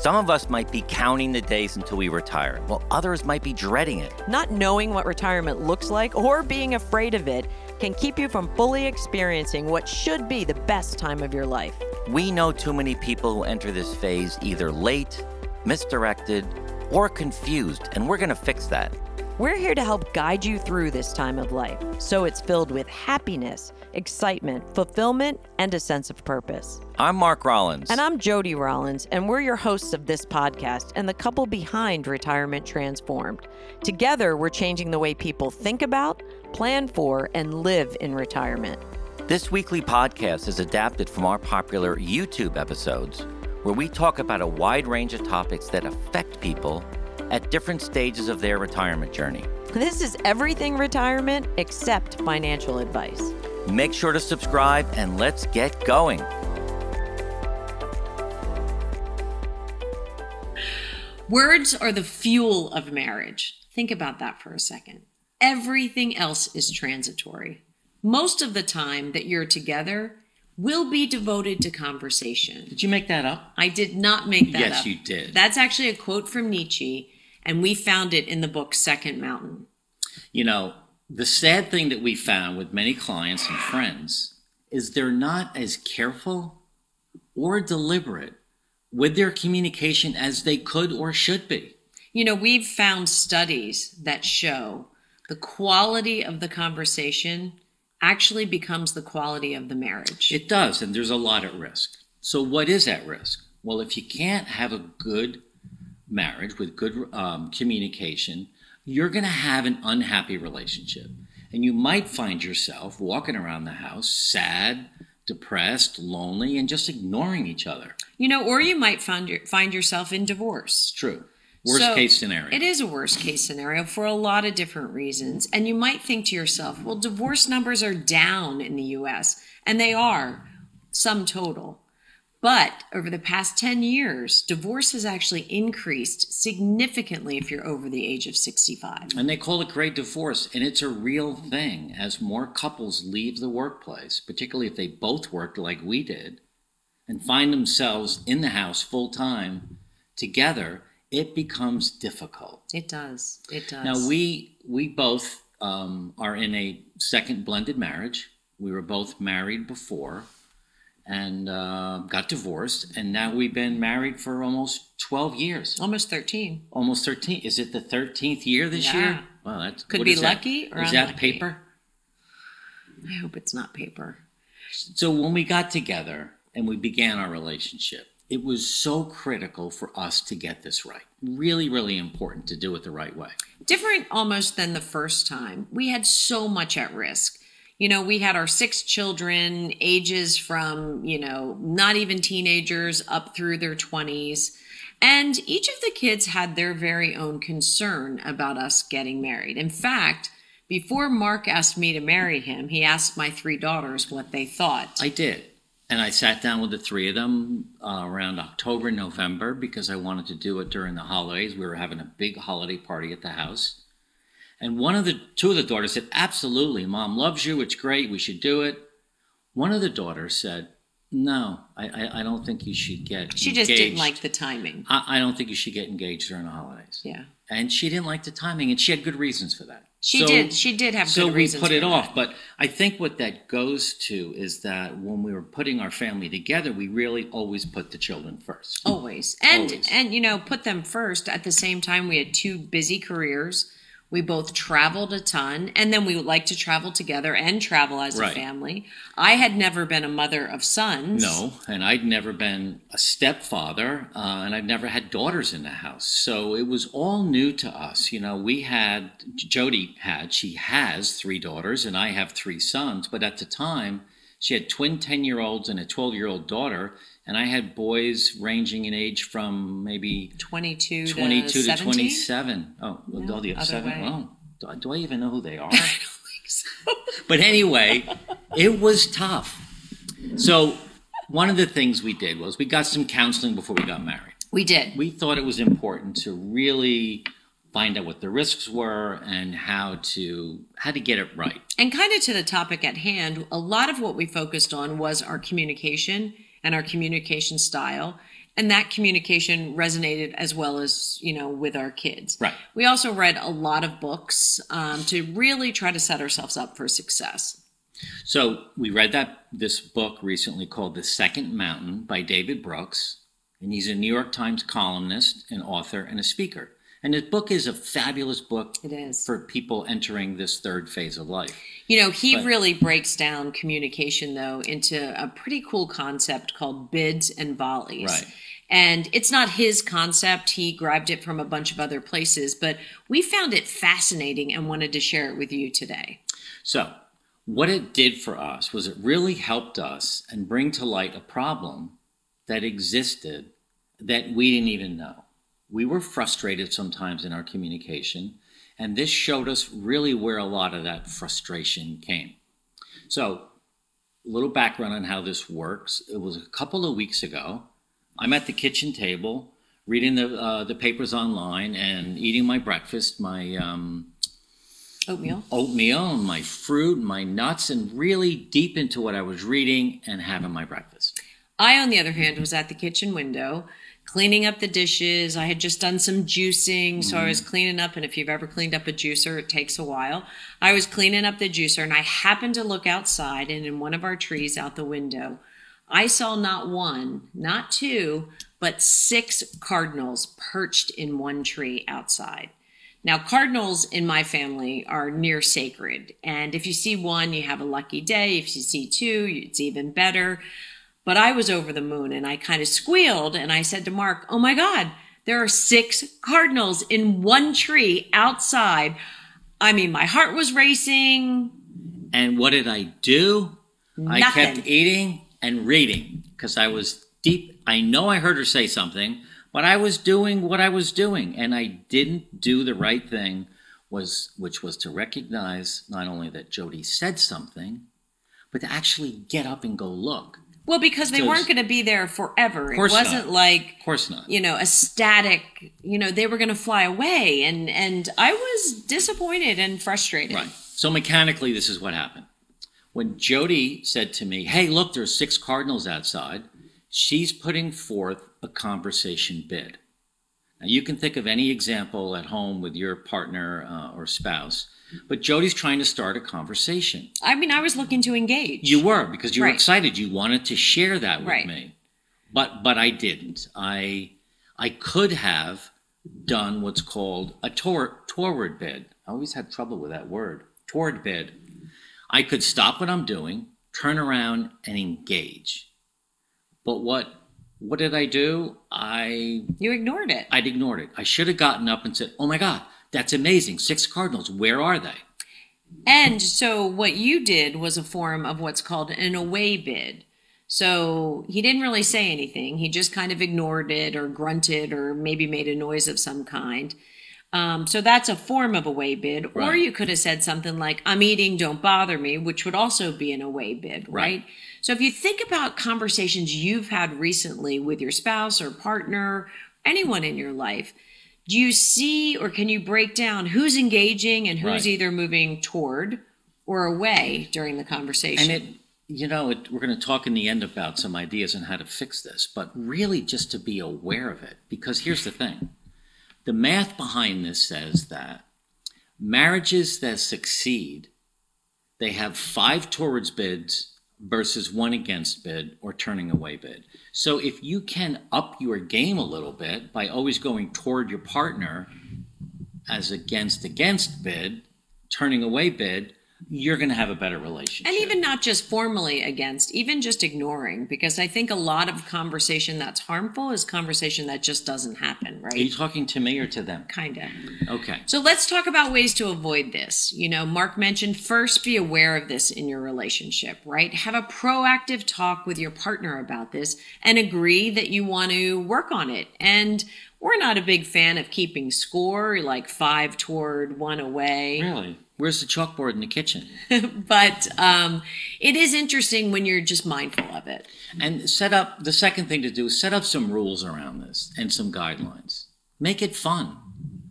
Some of us might be counting the days until we retire, while others might be dreading it. Not knowing what retirement looks like or being afraid of it can keep you from fully experiencing what should be the best time of your life. We know too many people who enter this phase either late, misdirected, or confused, and we're going to fix that. We're here to help guide you through this time of life so it's filled with happiness, excitement, fulfillment, and a sense of purpose. I'm Mark Rollins. And I'm Jody Rollins, and we're your hosts of this podcast and the couple behind Retirement Transformed. Together, we're changing the way people think about, plan for, and live in retirement. This weekly podcast is adapted from our popular YouTube episodes, where we talk about a wide range of topics that affect people at different stages of their retirement journey. This is everything retirement except financial advice. Make sure to subscribe and let's get going. Words are the fuel of marriage. Think about that for a second. Everything else is transitory. Most of the time that you're together will be devoted to conversation. Did you make that up? I did not make that yes, up. Yes, you did. That's actually a quote from Nietzsche, and we found it in the book Second Mountain. You know, the sad thing that we found with many clients and friends is they're not as careful or deliberate with their communication as they could or should be. You know, we've found studies that show the quality of the conversation actually becomes the quality of the marriage. It does, and there's a lot at risk. So, what is at risk? Well, if you can't have a good marriage with good um, communication, you're going to have an unhappy relationship. And you might find yourself walking around the house sad, depressed, lonely, and just ignoring each other. You know, or you might find your, find yourself in divorce. It's true. Worst So, case scenario. It is a worst case scenario for a lot of different reasons. And you might think to yourself, well, divorce numbers are down in the US, and they are, sum total. But over the past 10 years, divorce has actually increased significantly if you're over the age of 65. And they call it great divorce, and it's a real thing. As more couples leave the workplace, particularly if they both worked like we did, and find themselves in the house full time together, it becomes difficult. It does. It does. Now we we both um, are in a second blended marriage. We were both married before, and uh, got divorced, and now we've been married for almost twelve years, almost 13. almost thirteen. Is it the thirteenth year this Yeah. year? Well, that's Could be is that? lucky or is that paper? I hope it's not paper. So when we got together and we began our relationship, it was so critical for us to get this right. Really, really important to do it the right way. different almost than the first time. We had so much at risk. You know, we had our six children, ages from, you know, not even teenagers up through their 20s. And each of the kids had their very own concern about us getting married. In fact, before Mark asked me to marry him, he asked my three daughters what they thought. I did. And I sat down with the three of them uh, around October, November, because I wanted to do it during the holidays. We were having a big holiday party at the house. And one of the two of the daughters said, Absolutely, mom loves you. It's great. We should do it. One of the daughters said, No, I, I, I don't think you should get she just didn't like the timing. I, I don't think you should get engaged during the holidays. Yeah. And she didn't like the timing, and she had good reasons for that. She So- did. She did have so good reasons. So we put it for off but i think what that goes to is that when we were putting our family together we really always put the children first always and Always. and you know put them first at the same time we had two busy careers we both traveled a ton and then we would like to travel together and travel as a family. I had never been a mother of sons. No and i'd never been a stepfather uh, and i've never had daughters in the house. So it was all new to us you know. We had jody had she has three daughters and i have three sons but at the time she had twin 10 year olds and a 12 year old daughter and i had boys ranging in age from maybe 22 22 to to 27. Oh, well, No, oh, the other seven. way. Well, do, do I even know who they are? I don't think so. but anyway, it was tough. So, one of the things we did was we got some counseling before we got married. we did We thought it was important to really find out what the risks were and how to how to get it right. And kind of to the topic at hand, a lot of what we focused on was our communication and our communication style. and that communication resonated as well as you know with our kids Right. we also read a lot of books um, to really try to set ourselves up for success So we read that this book recently called The Second Mountain by David Brooks, and he's a New York Times columnist, an author, and a speaker. And his book is a fabulous book It is. for people entering this third phase of life. You know, he But- really breaks down communication though into a pretty cool concept called bids and volleys. Right. And it's not his concept. He grabbed it from a bunch of other places, but we found it fascinating and wanted to share it with you today. So, what it did for us was it really helped us and bring to light a problem that existed that we didn't even know. We were frustrated sometimes in our communication, and this showed us really where a lot of that frustration came. So, a little background on how this works. It was a couple of weeks ago. I'm at the kitchen table reading the uh, the papers online and eating my breakfast, my um, Oatmeal. oatmeal and my fruit and my nuts and really deep into what I was reading and having my breakfast. I, on the other hand, was at the kitchen window cleaning up the dishes. I had just done some juicing, so I was mm-hmm. cleaning up. And if you've ever cleaned up a juicer, it takes a while. I was cleaning up the juicer, and I happened to look outside, and in one of our trees out the window, I saw not one, not two, but six cardinals perched in one tree outside. Now, cardinals in my family are near sacred. And if you see one, you have a lucky day. If you see two, it's even better. But I was over the moon and I kind of squealed and I said to Mark, Oh my God, there are six cardinals in one tree outside. I mean, my heart was racing. And what did I do? I kept eating and reading because I was deep. I know I heard her say something, but I was doing what I was doing and I didn't do the right thing was which was to recognize not only that Jody said something, but to actually get up and go look. Well, because they weren't going to be there forever. It course wasn't not. like Of course not. you know a static you know they were going to fly away and and i was disappointed and frustrated Right. So mechanically, this is what happened. When Jody said to me, "Hey, look, there's six cardinals outside," she's putting forth a conversation bid. Now, you can think of any example at home with your partner uh, or spouse, but Jody's trying to start a conversation. i mean i was looking to engage You were because you were excited. You wanted to share that with Right. me, but but I didn't. I I could have done what's called a tor- toward bid. I always had trouble with that word. Toward bid. I could stop what I'm doing, turn around, and engage. But what what did I do? I you ignored it I'd ignored it. I should have gotten up and said, "Oh my God, that's amazing! Six cardinals. Where are they?" and so what you did was a form of what's called an away bid so he didn't really say anything he just kind of ignored it or grunted or maybe made a noise of some kind um, so that's a form of away bid or you could have said something like i'm eating don't bother me which would also be an away bid right? Right. So if you think about conversations you've had recently with your spouse or partner anyone in your life do you see or can you break down who's engaging and who's Right. either moving toward or away during the conversation And it, you know, it, we're going to talk in the end about some ideas on how to fix this, but really just to be aware of it. Because here's the thing the math behind this says that marriages that succeed, they have five towards bids versus one against bid or turning away bid. So if you can up your game a little bit by always going toward your partner as against against bid, turning away bid, you're going to have a better relationship. and even not just formally against even just ignoring because i think a lot of conversation that's harmful is conversation that just doesn't happen right? Are you talking to me or to them? kind of Okay. So let's talk about ways to avoid this. You know, Mark mentioned first be aware of this in your relationship, right? Have a proactive talk with your partner about this and agree that you want to work on it. And we're not a big fan of keeping score, like five toward one away. Really? Where's the chalkboard in the kitchen? but um, it is interesting when you're just mindful of it. And set up the second thing to do is set up some rules around this and some guidelines. Make it fun,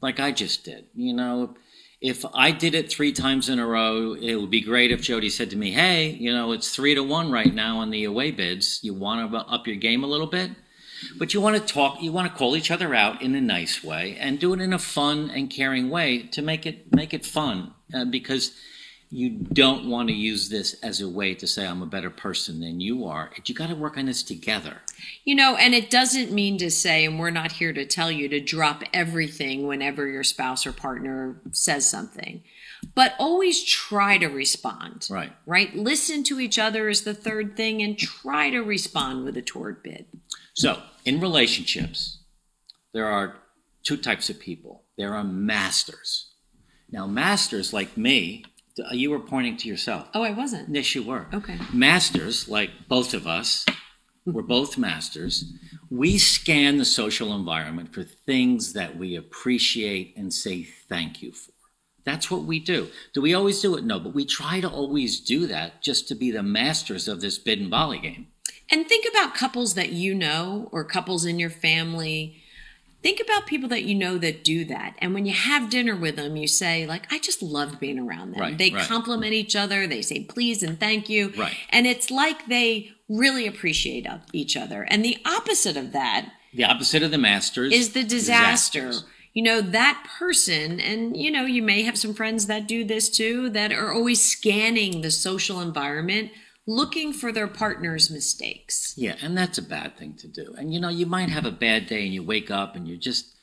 like I just did. You know, if I did it three times in a row, it would be great if Jody said to me, "Hey, you know, it's three to one right now on the away bids. You want to up your game a little bit." But you want to talk, you want to call each other out in a nice way and do it in a fun and caring way to make it make it fun uh, because you don't want to use this as a way to say I'm a better person than you are. You got to work on this together. You know, and it doesn't mean to say, and we're not here to tell you to drop everything whenever your spouse or partner says something, but always try to respond. Right. Right? Listen to each other is the third thing and try to respond with a toward bid. So, in relationships, there are two types of people. There are masters. Now, masters like me, you were pointing to yourself. Oh, I wasn't. Yes, you were. Okay. Masters, like both of us, we're both masters. We scan the social environment for things that we appreciate and say thank you for. That's what we do. Do we always do it? No, but we try to always do that just to be the masters of this bid and volley game. And think about couples that you know or couples in your family. Think about people that you know that do that. And when you have dinner with them, you say, like, I just loved being around them. Right, they right. compliment each other, they say please and thank you. Right. And it's like they really appreciate each other. And the opposite of that The opposite of the masters is the disaster. disasters. You know, that person, and you know, you may have some friends that do this too, that are always scanning the social environment, looking for their partner's mistakes. Yeah, and that's a bad thing to do. And you know, you might have a bad day and you wake up and you just,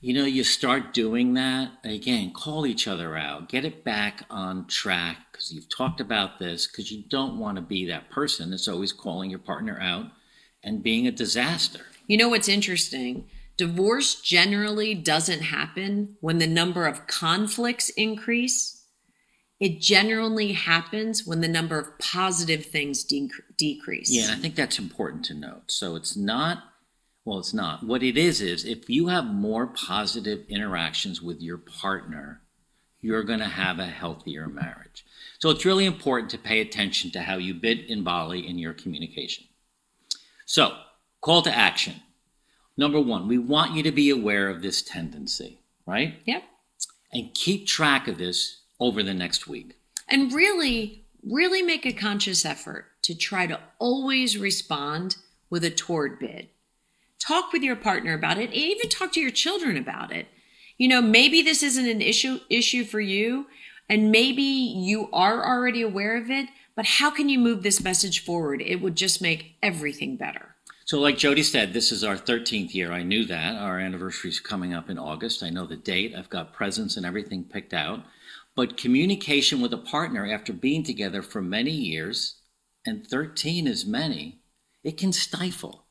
you know, you start doing that. Again, call each other out, get it back on track because you've talked about this because you don't want to be that person that's always calling your partner out and being a disaster. You know what's interesting? Divorce generally doesn't happen when the number of conflicts increase. It generally happens when the number of positive things dec- decrease. Yeah, and I think that's important to note. So it's not, well, it's not. What it is, is if you have more positive interactions with your partner, you're going to have a healthier marriage. So it's really important to pay attention to how you bid in volley in your communication. So, call to action. Number one, we want you to be aware of this tendency, right? Yep. And keep track of this over the next week. And really, really make a conscious effort to try to always respond with a toward bid. Talk with your partner about it, and even talk to your children about it. You know, maybe this isn't an issue issue for you, and maybe you are already aware of it, but how can you move this message forward? It would just make everything better. So, like Jody said, this is our 13th year. I knew that. Our anniversary is coming up in August. I know the date. I've got presents and everything picked out. But communication with a partner after being together for many years, and 13 is many, it can stifle.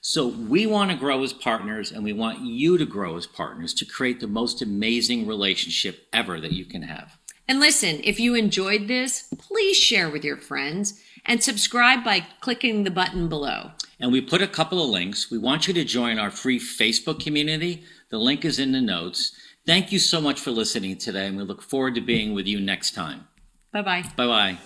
So, we want to grow as partners, and we want you to grow as partners to create the most amazing relationship ever that you can have. And listen, if you enjoyed this, please share with your friends and subscribe by clicking the button below. And we put a couple of links. We want you to join our free Facebook community. The link is in the notes. Thank you so much for listening today, and we look forward to being with you next time. Bye bye. Bye bye.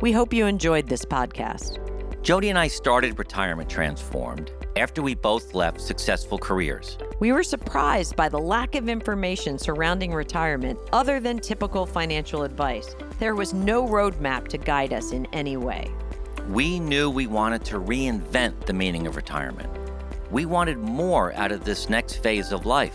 We hope you enjoyed this podcast. Jody and I started Retirement Transformed after we both left successful careers. We were surprised by the lack of information surrounding retirement other than typical financial advice. There was no roadmap to guide us in any way. We knew we wanted to reinvent the meaning of retirement. We wanted more out of this next phase of life.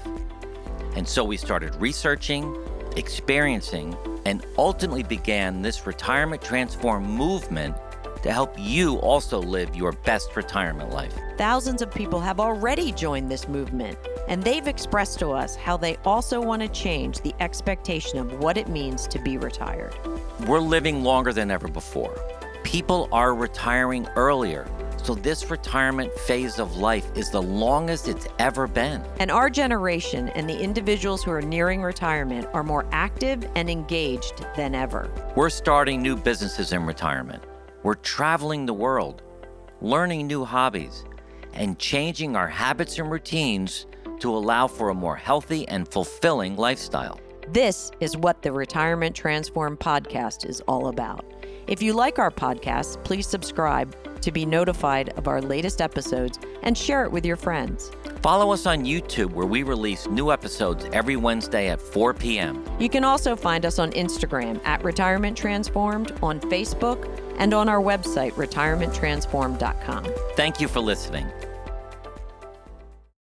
And so we started researching, experiencing, and ultimately began this Retirement Transform movement to help you also live your best retirement life. Thousands of people have already joined this movement, and they've expressed to us how they also want to change the expectation of what it means to be retired. We're living longer than ever before. People are retiring earlier. So, this retirement phase of life is the longest it's ever been. And our generation and the individuals who are nearing retirement are more active and engaged than ever. We're starting new businesses in retirement. We're traveling the world, learning new hobbies, and changing our habits and routines to allow for a more healthy and fulfilling lifestyle. This is what the Retirement Transform podcast is all about. If you like our podcast, please subscribe to be notified of our latest episodes and share it with your friends. Follow us on YouTube, where we release new episodes every Wednesday at 4 p.m. You can also find us on Instagram at Retirement Transformed, on Facebook, and on our website, retirementtransformed.com. Thank you for listening.